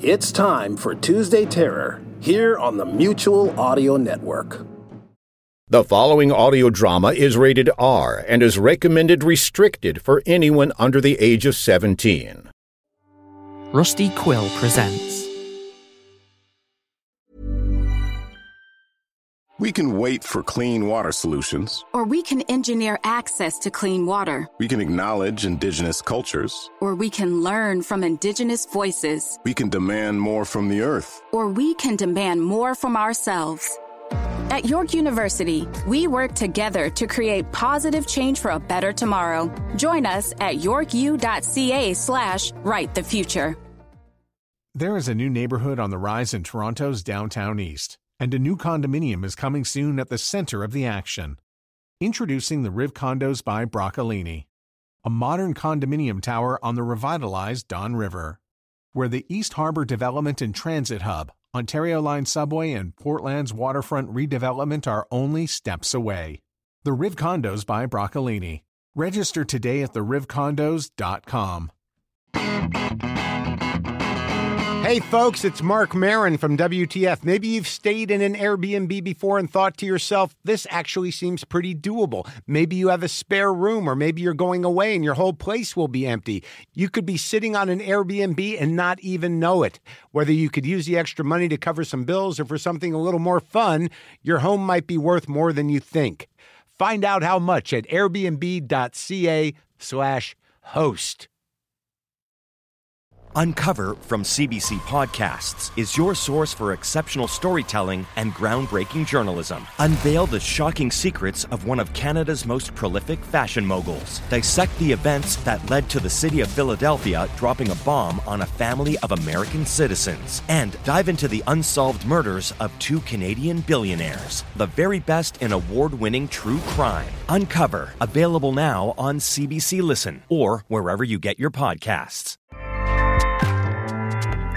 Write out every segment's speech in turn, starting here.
It's time for Tuesday Terror here on the Mutual Audio Network. The following audio drama is rated R and is recommended restricted for anyone under the age of 17. Rusty Quill presents We can wait for clean water solutions. Or we can engineer access to clean water. We can acknowledge indigenous cultures. Or we can learn from indigenous voices. We can demand more from the earth. Or we can demand more from ourselves. At York University, we work together to create positive change for a better tomorrow. Join us at yorku.ca slash write the future. There is a new neighborhood on the rise in Toronto's downtown east, and a new condominium is coming soon at the center of the action. Introducing the Riv Condos by Broccolini, a modern condominium tower on the revitalized Don River, where the East Harbor Development and Transit Hub, Ontario Line Subway, and Port Lands waterfront redevelopment are only steps away. The Riv Condos by Broccolini. Register today at therivcondos.com. Hey folks, it's Marc Maron from WTF. Maybe you've stayed in an Airbnb before and thought to yourself, this actually seems pretty doable. Maybe you have a spare room, or maybe you're going away and your whole place will be empty. You could be sitting on an Airbnb and not even know it. Whether you could use the extra money to cover some bills or for something a little more fun, your home might be worth more than you think. Find out how much at airbnb.ca/slash host. Uncover from CBC Podcasts is your source for exceptional storytelling and groundbreaking journalism. Unveil the shocking secrets of one of Canada's most prolific fashion moguls. Dissect the events that led to the city of Philadelphia dropping a bomb on a family of American citizens. And dive into the unsolved murders of two Canadian billionaires. The very best in award winning true crime. Uncover, available now on CBC Listen or wherever you get your podcasts.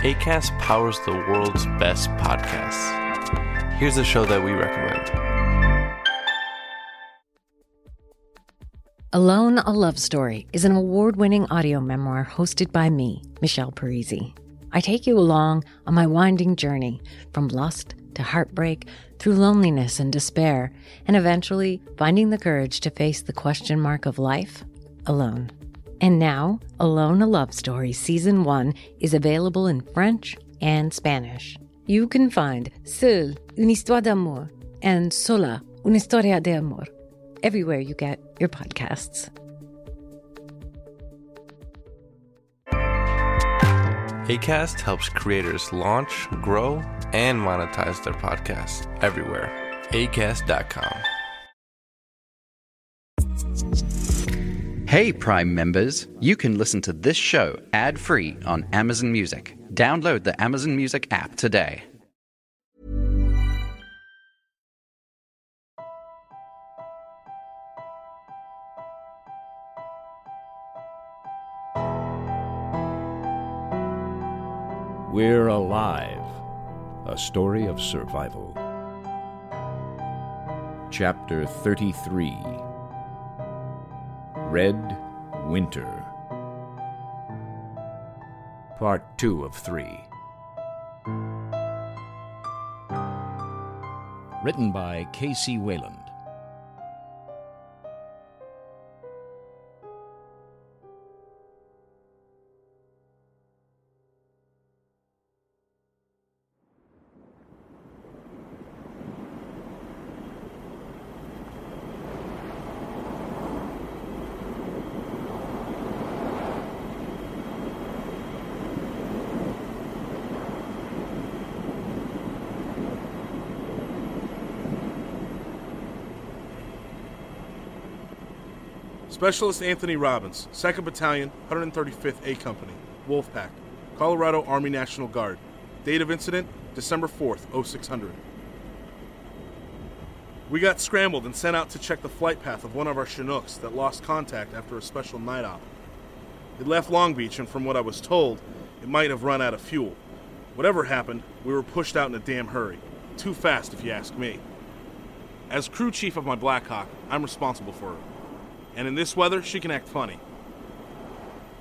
ACAST powers the world's best podcasts. Here's a show that we recommend. Alone, a Love Story is an award winning audio memoir hosted by me, Michelle Parise. I take you along on my winding journey from lust to heartbreak, through loneliness and despair, and eventually finding the courage to face the question mark of life alone. And now, Alone a Love Story Season 1 is available in French and Spanish. You can find Seul, une histoire d'amour, and Sola, una historia de amor, everywhere you get your podcasts. ACAST helps creators launch, grow, and monetize their podcasts everywhere. ACAST.com. Hey, Prime members, you can listen to this show ad free on Amazon Music. Download the Amazon Music app today. We're Alive A Story of Survival. Chapter 33 Red Winter. Part 2 of 3. Written by K.C. Wayland. Specialist Anthony Robbins, 2nd Battalion, 135th A Company, Wolfpack, Colorado Army National Guard. Date of incident, December 4th, 0600. We got scrambled and sent out to check the flight path of one of our Chinooks that lost contact after a special night op. It left Long Beach, and from what I was told, it might have run out of fuel. Whatever happened, we were pushed out in a damn hurry. Too fast, if you ask me. As crew chief of my Blackhawk, I'm responsible for her. And in this weather, she can act funny.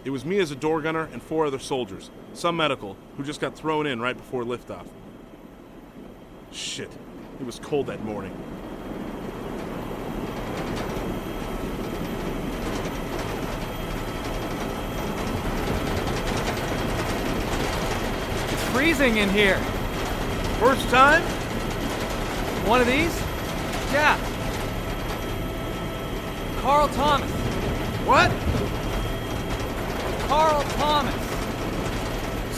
It was me as a door gunner and four other soldiers, some medical, who just got thrown in right before liftoff. Shit, it was cold that morning. It's freezing in here. First time? One of these? Yeah. Carl Thomas. What? Carl Thomas.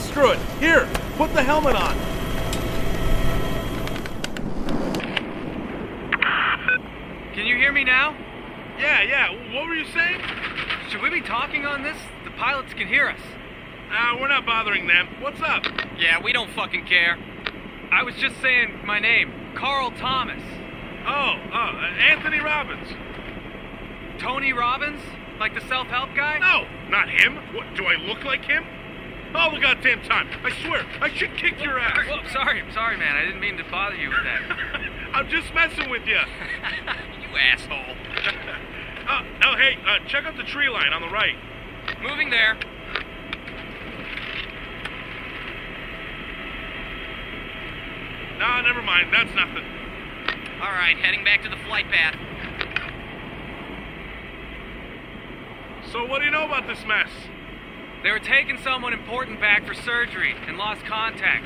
Screw it. Here, put the helmet on. Can you hear me now? Yeah, yeah. What were you saying? Should we be talking on this? The pilots can hear us. Uh, we're not bothering them. What's up? Yeah, we don't fucking care. I was just saying my name, Carl Thomas. Oh, oh, uh, Anthony Robbins. Tony Robbins? Like the self help guy? No, not him. What, do I look like him? All the goddamn time. I swear, I should kick your ass. Well, sorry, I'm sorry, man. I didn't mean to bother you with that. I'm just messing with you. you asshole. uh, oh, hey, uh, check out the tree line on the right. Moving there. Nah, never mind. That's nothing. All right, heading back to the flight path. So, what do you know about this mess? They were taking someone important back for surgery and lost contact.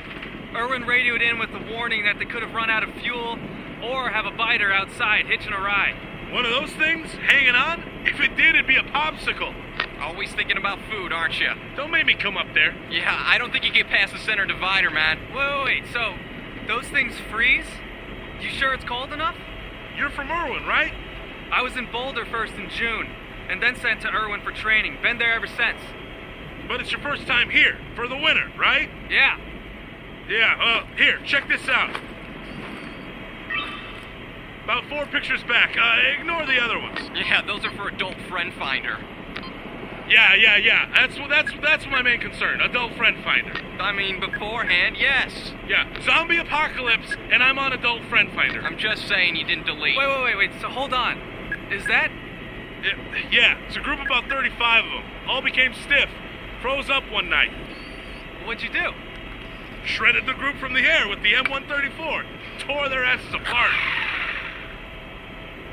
Irwin radioed in with the warning that they could have run out of fuel or have a biter outside hitching a ride. One of those things? Hanging on? If it did, it'd be a popsicle. Always thinking about food, aren't you? Don't make me come up there. Yeah, I don't think you get past the center divider, man. Wait, wait, wait. So, those things freeze? You sure it's cold enough? You're from Irwin, right? I was in Boulder first in June, and then sent to Irwin for training. Been there ever since. But it's your first time here, for the winter, right? Yeah. Yeah, uh, here, check this out. About four pictures back. Uh, ignore the other ones. Yeah, those are for Adult Friend Finder. Yeah, yeah, yeah. That's that's that's my main concern. Adult Friend Finder. I mean, beforehand, yes. Yeah, zombie apocalypse, and I'm on Adult Friend Finder. I'm just saying you didn't delete. Wait, wait, wait, wait. So hold on. Is that? Yeah, it's a group of about 35 of them. All became stiff. Froze up one night. What'd you do? Shredded the group from the air with the M134. Tore their asses apart.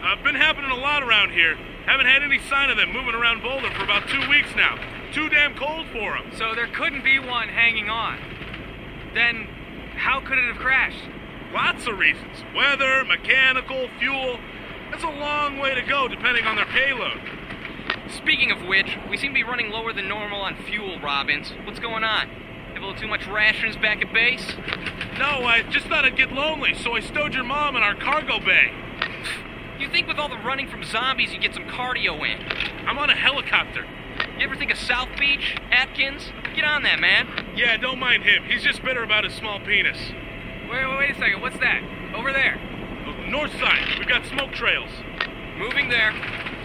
Uh, been happening a lot around here. Haven't had any sign of them moving around Boulder for about two weeks now. Too damn cold for them. So there couldn't be one hanging on. Then, how could it have crashed? Lots of reasons. Weather, mechanical, fuel. That's a long way to go depending on their payload. Speaking of which, we seem to be running lower than normal on fuel, Robbins. What's going on? Have a little too much rations back at base? No, I just thought I'd get lonely, so I stowed your mom in our cargo bay. You think with all the running from zombies you'd get some cardio in? I'm on a helicopter. You ever think of South Beach? Atkins? Get on that, man. Yeah, don't mind him. He's just bitter about his small penis. Wait, wait, wait a second. What's that? Over there. North side. We've got smoke trails. Moving there.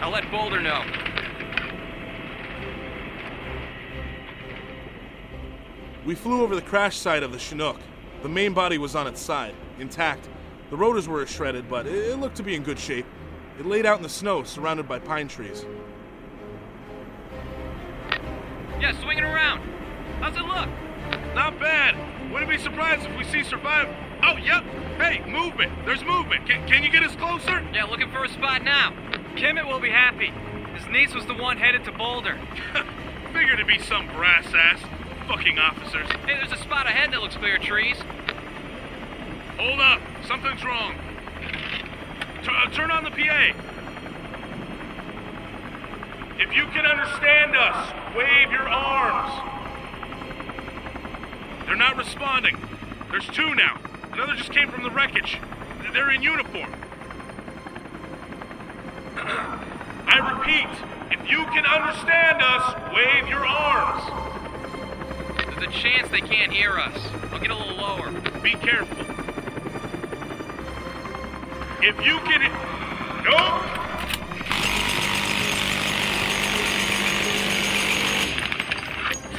I'll let Boulder know. We flew over the crash site of the Chinook. The main body was on its side, intact. The rotors were shredded, but it looked to be in good shape. It laid out in the snow, surrounded by pine trees. Yeah, swinging around. How's it look? Not bad. Wouldn't be surprised if we see survival. Oh, yep. Hey, movement. There's movement. Can, can you get us closer? Yeah, looking for a spot now. Kimmett will be happy. His niece was the one headed to Boulder. Figured to be some brass ass. Fucking officers. Hey, there's a spot ahead that looks clear of trees. Hold up. Something's wrong. T- uh, turn on the PA. If you can understand us, wave your arms. They're not responding. There's two now. Another just came from the wreckage. They're in uniform. I repeat, if you can understand us, wave your arms. There's a chance they can't hear us. I'll get a little lower. Be careful. If you can. Nope!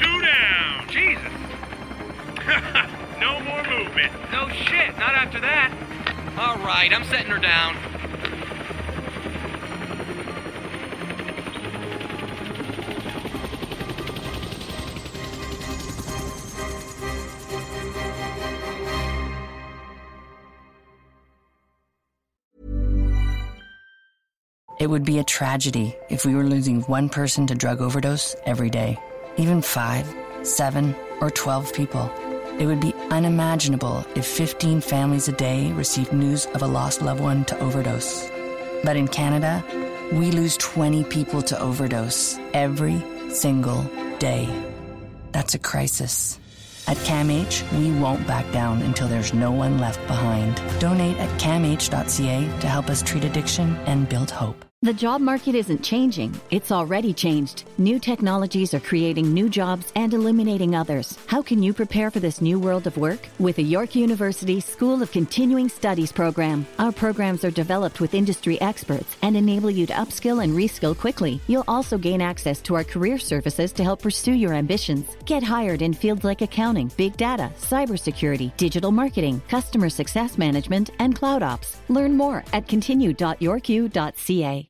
Two down! Jesus! No more movement. No shit, not after that. All right, I'm setting her down. It would be a tragedy if we were losing one person to drug overdose every day, even five, seven, or 12 people. It would be unimaginable if 15 families a day received news of a lost loved one to overdose. But in Canada, we lose 20 people to overdose every single day. That's a crisis. At CAMH, we won't back down until there's no one left behind. Donate at camh.ca to help us treat addiction and build hope. The job market isn't changing, it's already changed. New technologies are creating new jobs and eliminating others. How can you prepare for this new world of work? With the York University School of Continuing Studies program. Our programs are developed with industry experts and enable you to upskill and reskill quickly. You'll also gain access to our career services to help pursue your ambitions. Get hired in fields like accounting, big data, cybersecurity, digital marketing, customer success management, and cloud ops. Learn more at continue.yorku.ca.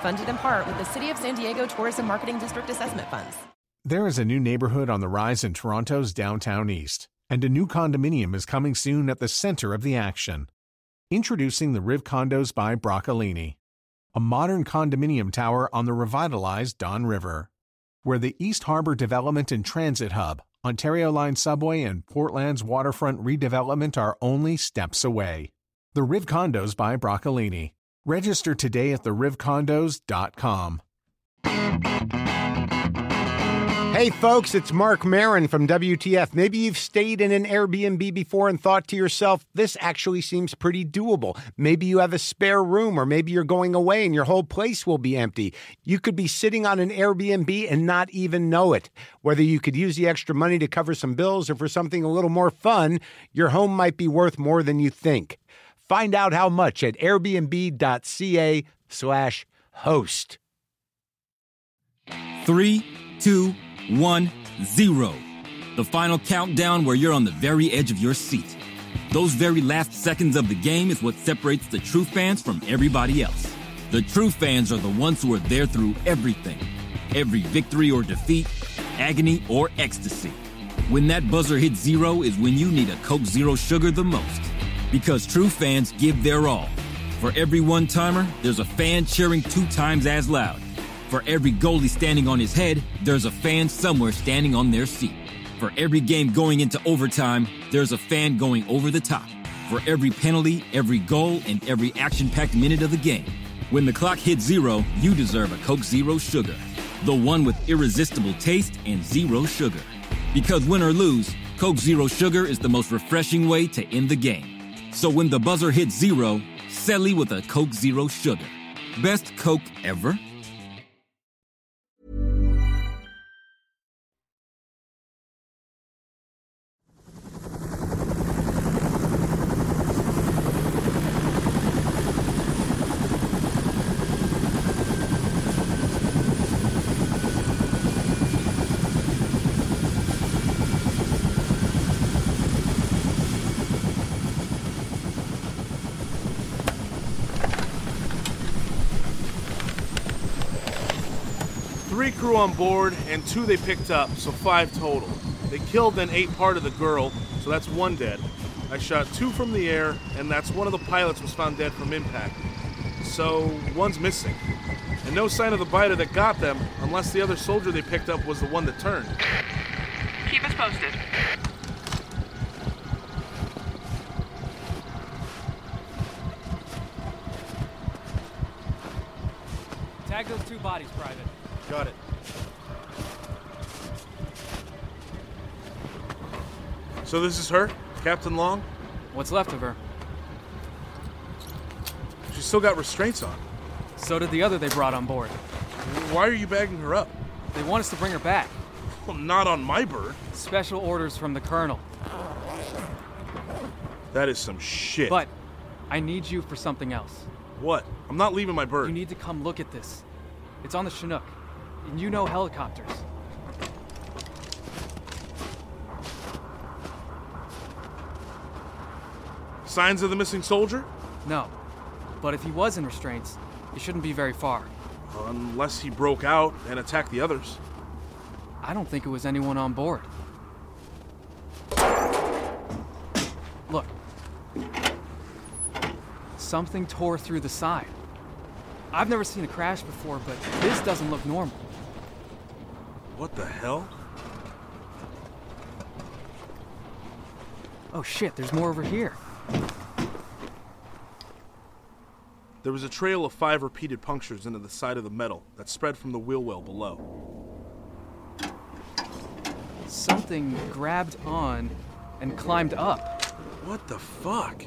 Funded in part with the City of San Diego Tourism Marketing District Assessment Funds. There is a new neighborhood on the rise in Toronto's downtown east, and a new condominium is coming soon at the center of the action. Introducing the Riv Condos by Broccolini, a modern condominium tower on the revitalized Don River, where the East Harbor Development and Transit Hub, Ontario Line Subway, and Port Lands waterfront redevelopment are only steps away. The Riv Condos by Broccolini. Register today at therivcondos.com. Hey folks, it's Marc Maron from WTF. Maybe you've stayed in an Airbnb before and thought to yourself, this actually seems pretty doable. Maybe you have a spare room, or maybe you're going away and your whole place will be empty. You could be sitting on an Airbnb and not even know it. Whether you could use the extra money to cover some bills or for something a little more fun, your home might be worth more than you think. Find out how much at airbnb.ca/slash host. Three, two, one, zero. The final countdown where you're on the very edge of your seat. Those very last seconds of the game is what separates the true fans from everybody else. The true fans are the ones who are there through everything every victory or defeat, agony or ecstasy. When that buzzer hits zero is when you need a Coke Zero Sugar the most. Because true fans give their all. For every one timer, there's a fan cheering two times as loud. For every goalie standing on his head, there's a fan somewhere standing on their seat. For every game going into overtime, there's a fan going over the top. For every penalty, every goal, and every action packed minute of the game. When the clock hits zero, you deserve a Coke Zero Sugar. The one with irresistible taste and zero sugar. Because win or lose, Coke Zero Sugar is the most refreshing way to end the game. So when the buzzer hits zero, Selly with a Coke Zero Sugar. Best Coke ever? On board and two they picked up, so five total. They killed and ate part of the girl, so that's one dead. I shot two from the air, and that's one of the pilots was found dead from impact. So one's missing. And no sign of the biter that got them, unless the other soldier they picked up was the one that turned. Keep us posted. Tag those two bodies, Private. Got it. So this is her? Captain Long? What's left of her? She's still got restraints on. So did the other they brought on board. Why are you bagging her up? They want us to bring her back. Well, not on my bird. Special orders from the colonel. That is some shit. But I need you for something else. What? I'm not leaving my bird. You need to come look at this. It's on the Chinook. And you know helicopters. Signs of the missing soldier? No. But if he was in restraints, he shouldn't be very far. Unless he broke out and attacked the others. I don't think it was anyone on board. Look. Something tore through the side. I've never seen a crash before, but this doesn't look normal. What the hell? Oh shit, there's more over here. There was a trail of five repeated punctures into the side of the metal that spread from the wheel well below. Something grabbed on and climbed up. What the fuck?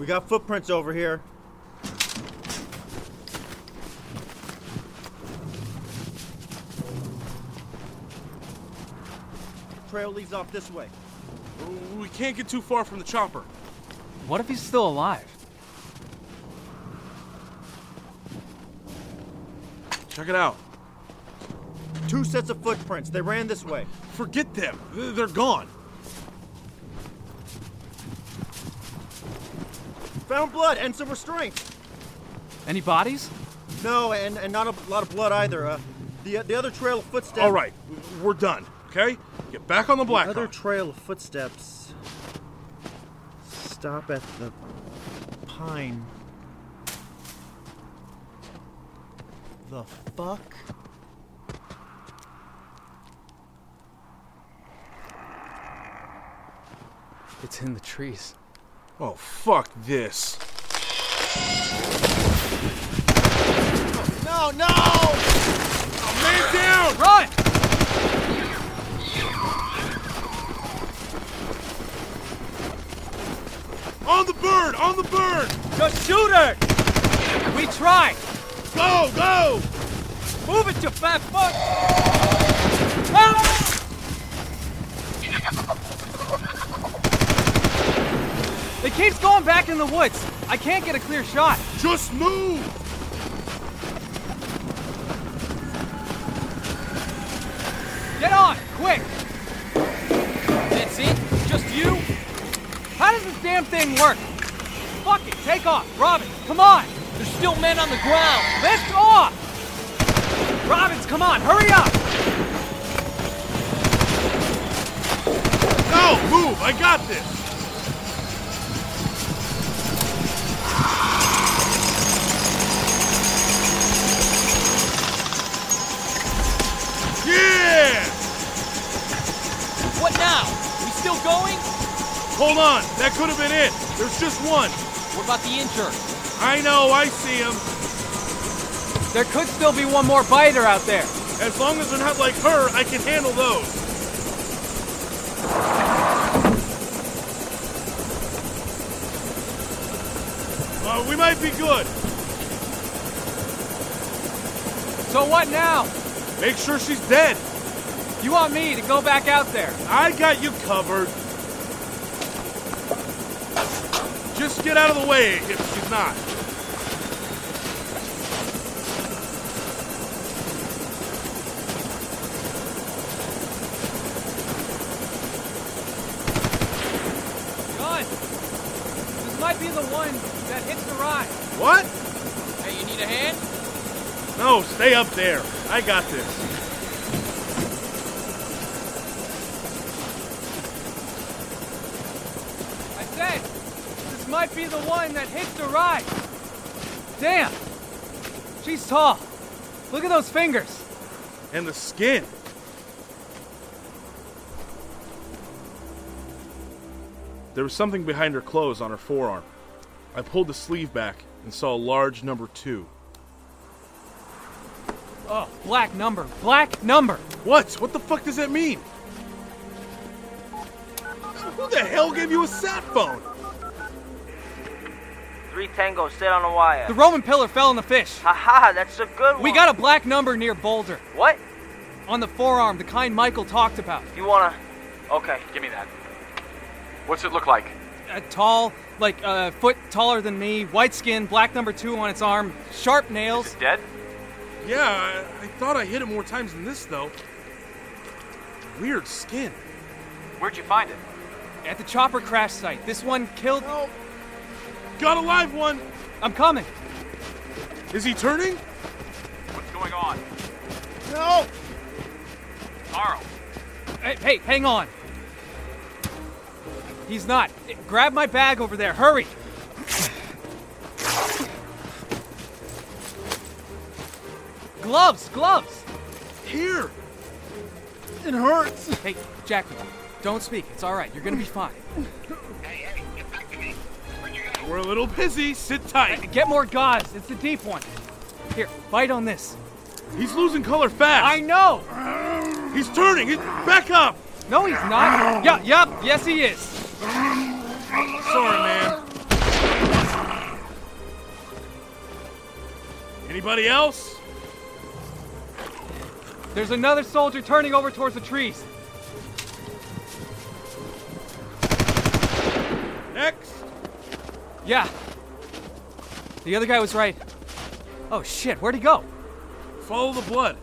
We got footprints over here. Trail leads off this way. We can't get too far from the chopper. What if he's still alive? Check it out. Two sets of footprints. They ran this way. Forget them. They're gone. Found blood and some restraints. Any bodies? No, and, and not a lot of blood either. Uh, the, the other trail of footsteps. All right, we're done, okay? Get back on the black. The other trail of footsteps. Stop at the pine. The fuck? It's in the trees. Oh, fuck this. No, no! Oh, man down! Run! On the bird! On the bird! Just shoot her! We tried! Go, go! Move it, you fat fuck! Ah! It keeps going back in the woods. I can't get a clear shot. Just move! Get on, quick! That's it? Just you? How does this damn thing work? Take off. Robin, come on! There's still men on the ground. Lift off! Robbins, come on, hurry up! No, move! I got this! Yeah! What now? We still going? Hold on, that could have been it. There's just one. What about the injured? I know, I see him. There could still be one more biter out there. As long as they're not like her, I can handle those. Uh, we might be good. So what now? Make sure she's dead. You want me to go back out there? I got you covered. Just get out of the way if she's not. Gun! This might be the one that hits the ride. What? Hey, you need a hand? No, stay up there. I got this. I said, this might be the one that hits the ride. Damn! She's tall. Look at those fingers. And the skin. There was something behind her clothes on her forearm. I pulled the sleeve back and saw a large number two. Oh, black number. Black number. What? What the fuck does that mean? Who the hell gave you a sat phone? Three Tango, sit on a wire. The Roman pillar fell in the fish. Haha, that's a good one. We got a black number near Boulder. What? On the forearm, the kind Michael talked about. You wanna. Okay. Give me that. What's it look like? Uh, tall, like a uh, foot taller than me, white skin, black number two on its arm, sharp nails. Is it dead? Yeah, I, I thought I hit it more times than this, though. Weird skin. Where'd you find it? At the chopper crash site. This one killed. No. Got a live one. I'm coming. Is he turning? What's going on? No. Carl. Hey, hey, hang on. He's not. Grab my bag over there. Hurry. Gloves, gloves. Here. It hurts. Hey, Jackie, don't speak. It's all right. You're gonna be fine. We're a little busy. Sit tight. Get more gauze. It's the deep one. Here, bite on this. He's losing color fast. I know. He's turning. He's back up. No, he's not. Yup, yup. Yes, he is. Sorry, man. Anybody else? There's another soldier turning over towards the trees. Yeah. The other guy was right. Oh shit, where'd he go? Follow the blood.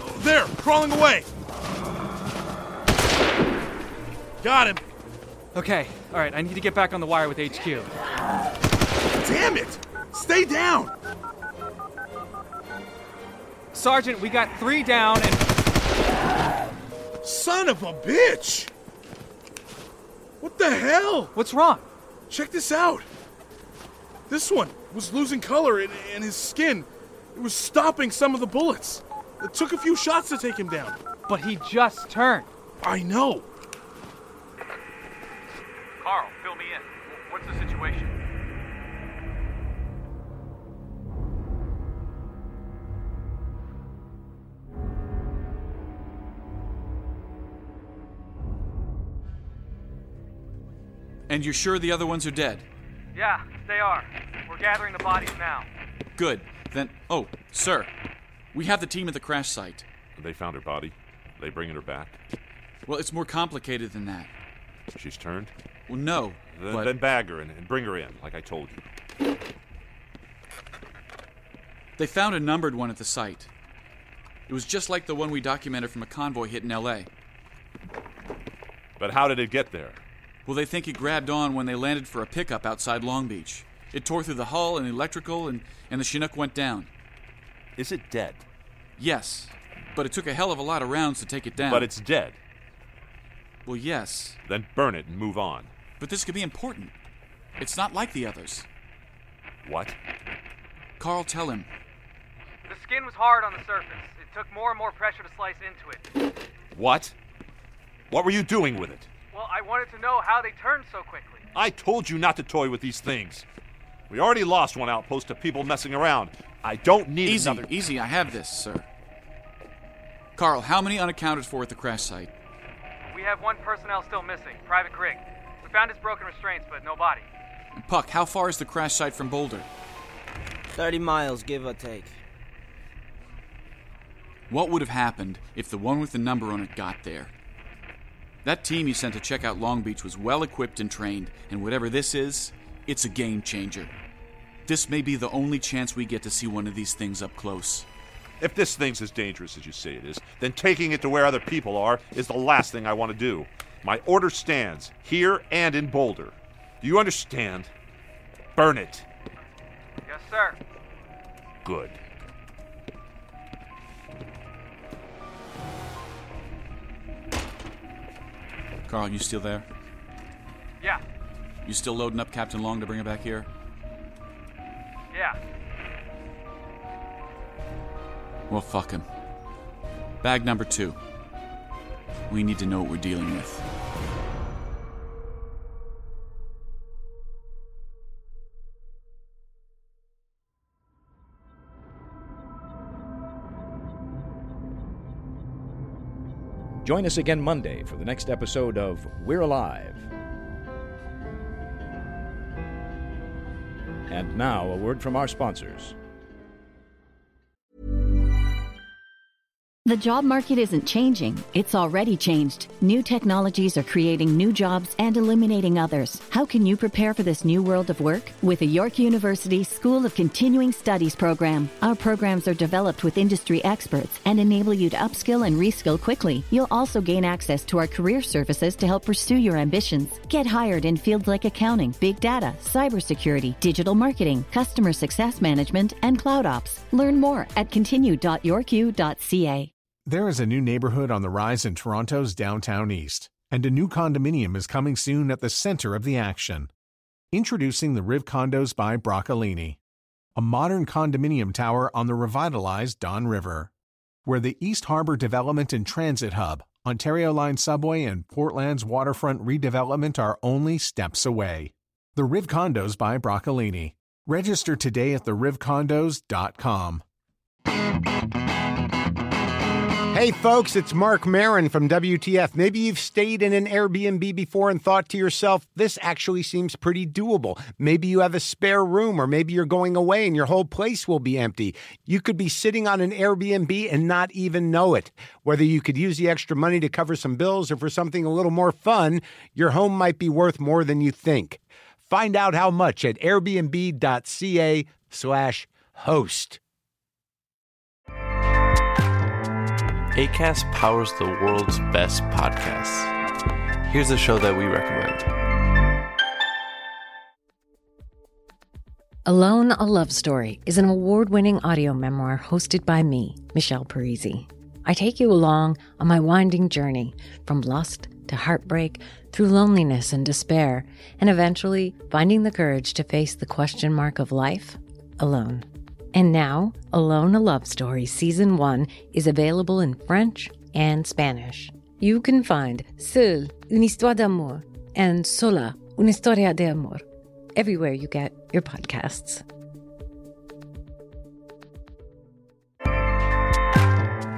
Oh, there, crawling away. Got him. Okay, alright, I need to get back on the wire with HQ. Damn it! Stay down! Sergeant, we got three down and. Son of a bitch! What the hell? What's wrong? Check this out. This one was losing color in, in his skin. It was stopping some of the bullets. It took a few shots to take him down. But he just turned. I know. Carl, And you're sure the other ones are dead? Yeah, they are. We're gathering the bodies now. Good. Then, oh, sir, we have the team at the crash site. They found her body. They bringing her back. Well, it's more complicated than that. She's turned. Well, no. Then, but... then bag her and, and bring her in, like I told you. They found a numbered one at the site. It was just like the one we documented from a convoy hit in L.A. But how did it get there? Well, they think it grabbed on when they landed for a pickup outside Long Beach. It tore through the hull and the electrical, and, and the Chinook went down. Is it dead? Yes, but it took a hell of a lot of rounds to take it down. But it's dead. Well, yes. Then burn it and move on. But this could be important. It's not like the others. What? Carl, tell him. The skin was hard on the surface. It took more and more pressure to slice into it. What? What were you doing with it? Well, I wanted to know how they turned so quickly. I told you not to toy with these things. We already lost one outpost to people messing around. I don't need easy, another. Easy, I have this, sir. Carl, how many unaccounted for at the crash site? We have one personnel still missing, Private Grigg. We found his broken restraints, but no body. And Puck, how far is the crash site from Boulder? 30 miles, give or take. What would have happened if the one with the number on it got there? That team you sent to check out Long Beach was well equipped and trained, and whatever this is, it's a game changer. This may be the only chance we get to see one of these things up close. If this thing's as dangerous as you say it is, then taking it to where other people are is the last thing I want to do. My order stands, here and in Boulder. Do you understand? Burn it. Yes, sir. Good. Carl, you still there? Yeah. You still loading up Captain Long to bring her back here? Yeah. Well, fuck him. Bag number two. We need to know what we're dealing with. Join us again Monday for the next episode of We're Alive. And now, a word from our sponsors. The job market isn't changing, it's already changed. New technologies are creating new jobs and eliminating others. How can you prepare for this new world of work? With a York University School of Continuing Studies program. Our programs are developed with industry experts and enable you to upskill and reskill quickly. You'll also gain access to our career services to help pursue your ambitions. Get hired in fields like accounting, big data, cybersecurity, digital marketing, customer success management, and cloud ops. Learn more at continue.yorku.ca. There is a new neighborhood on the rise in Toronto's downtown east, and a new condominium is coming soon at the center of the action. Introducing the Riv Condos by Broccolini, a modern condominium tower on the revitalized Don River, where the East Harbor Development and Transit Hub, Ontario Line Subway, and Port Lands waterfront redevelopment are only steps away. The Riv Condos by Broccolini. Register today at therivcondos.com. Hey folks, it's Marc Maron from WTF. Maybe you've stayed in an Airbnb before and thought to yourself, this actually seems pretty doable. Maybe you have a spare room, or maybe you're going away and your whole place will be empty. You could be sitting on an Airbnb and not even know it. Whether you could use the extra money to cover some bills or for something a little more fun, your home might be worth more than you think. Find out how much at airbnb.ca/slash host. ACAST powers the world's best podcasts. Here's a show that we recommend. Alone, a Love Story is an award winning audio memoir hosted by me, Michelle Parise. I take you along on my winding journey from lust to heartbreak, through loneliness and despair, and eventually finding the courage to face the question mark of life alone. And now, Alone a Love Story Season 1 is available in French and Spanish. You can find Seul, une histoire d'amour, and Sola, una historia de amor, everywhere you get your podcasts.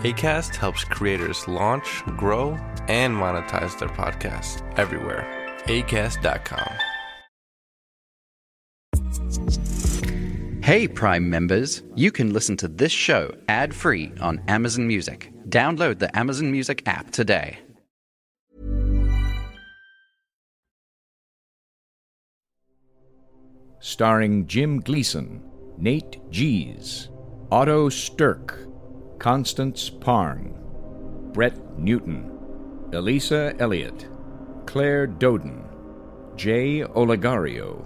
ACAST helps creators launch, grow, and monetize their podcasts everywhere. ACAST.com. Hey, Prime members, you can listen to this show ad free on Amazon Music. Download the Amazon Music app today. Starring Jim Gleason, Nate Gies, Otto Stirk, Constance Parn, Brett Newton, Elisa Elliott, Claire Doden, Jay Olegario,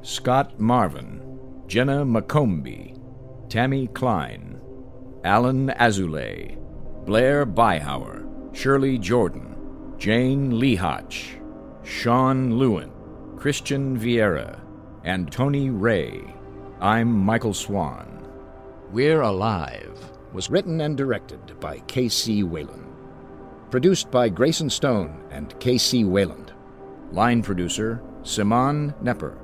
Scott Marvin, Jenna McCombie, Tammy Klein, Alan Azulay, Blair Byhauer, Shirley Jordan, Jane Lehotch, Sean Lewin, Christian Vieira, and Tony Ray. I'm Michael Swan. We're Alive was written and directed by K.C. Wayland. Produced by Grayson Stone and K.C. Wayland. Line producer Simon Nepper.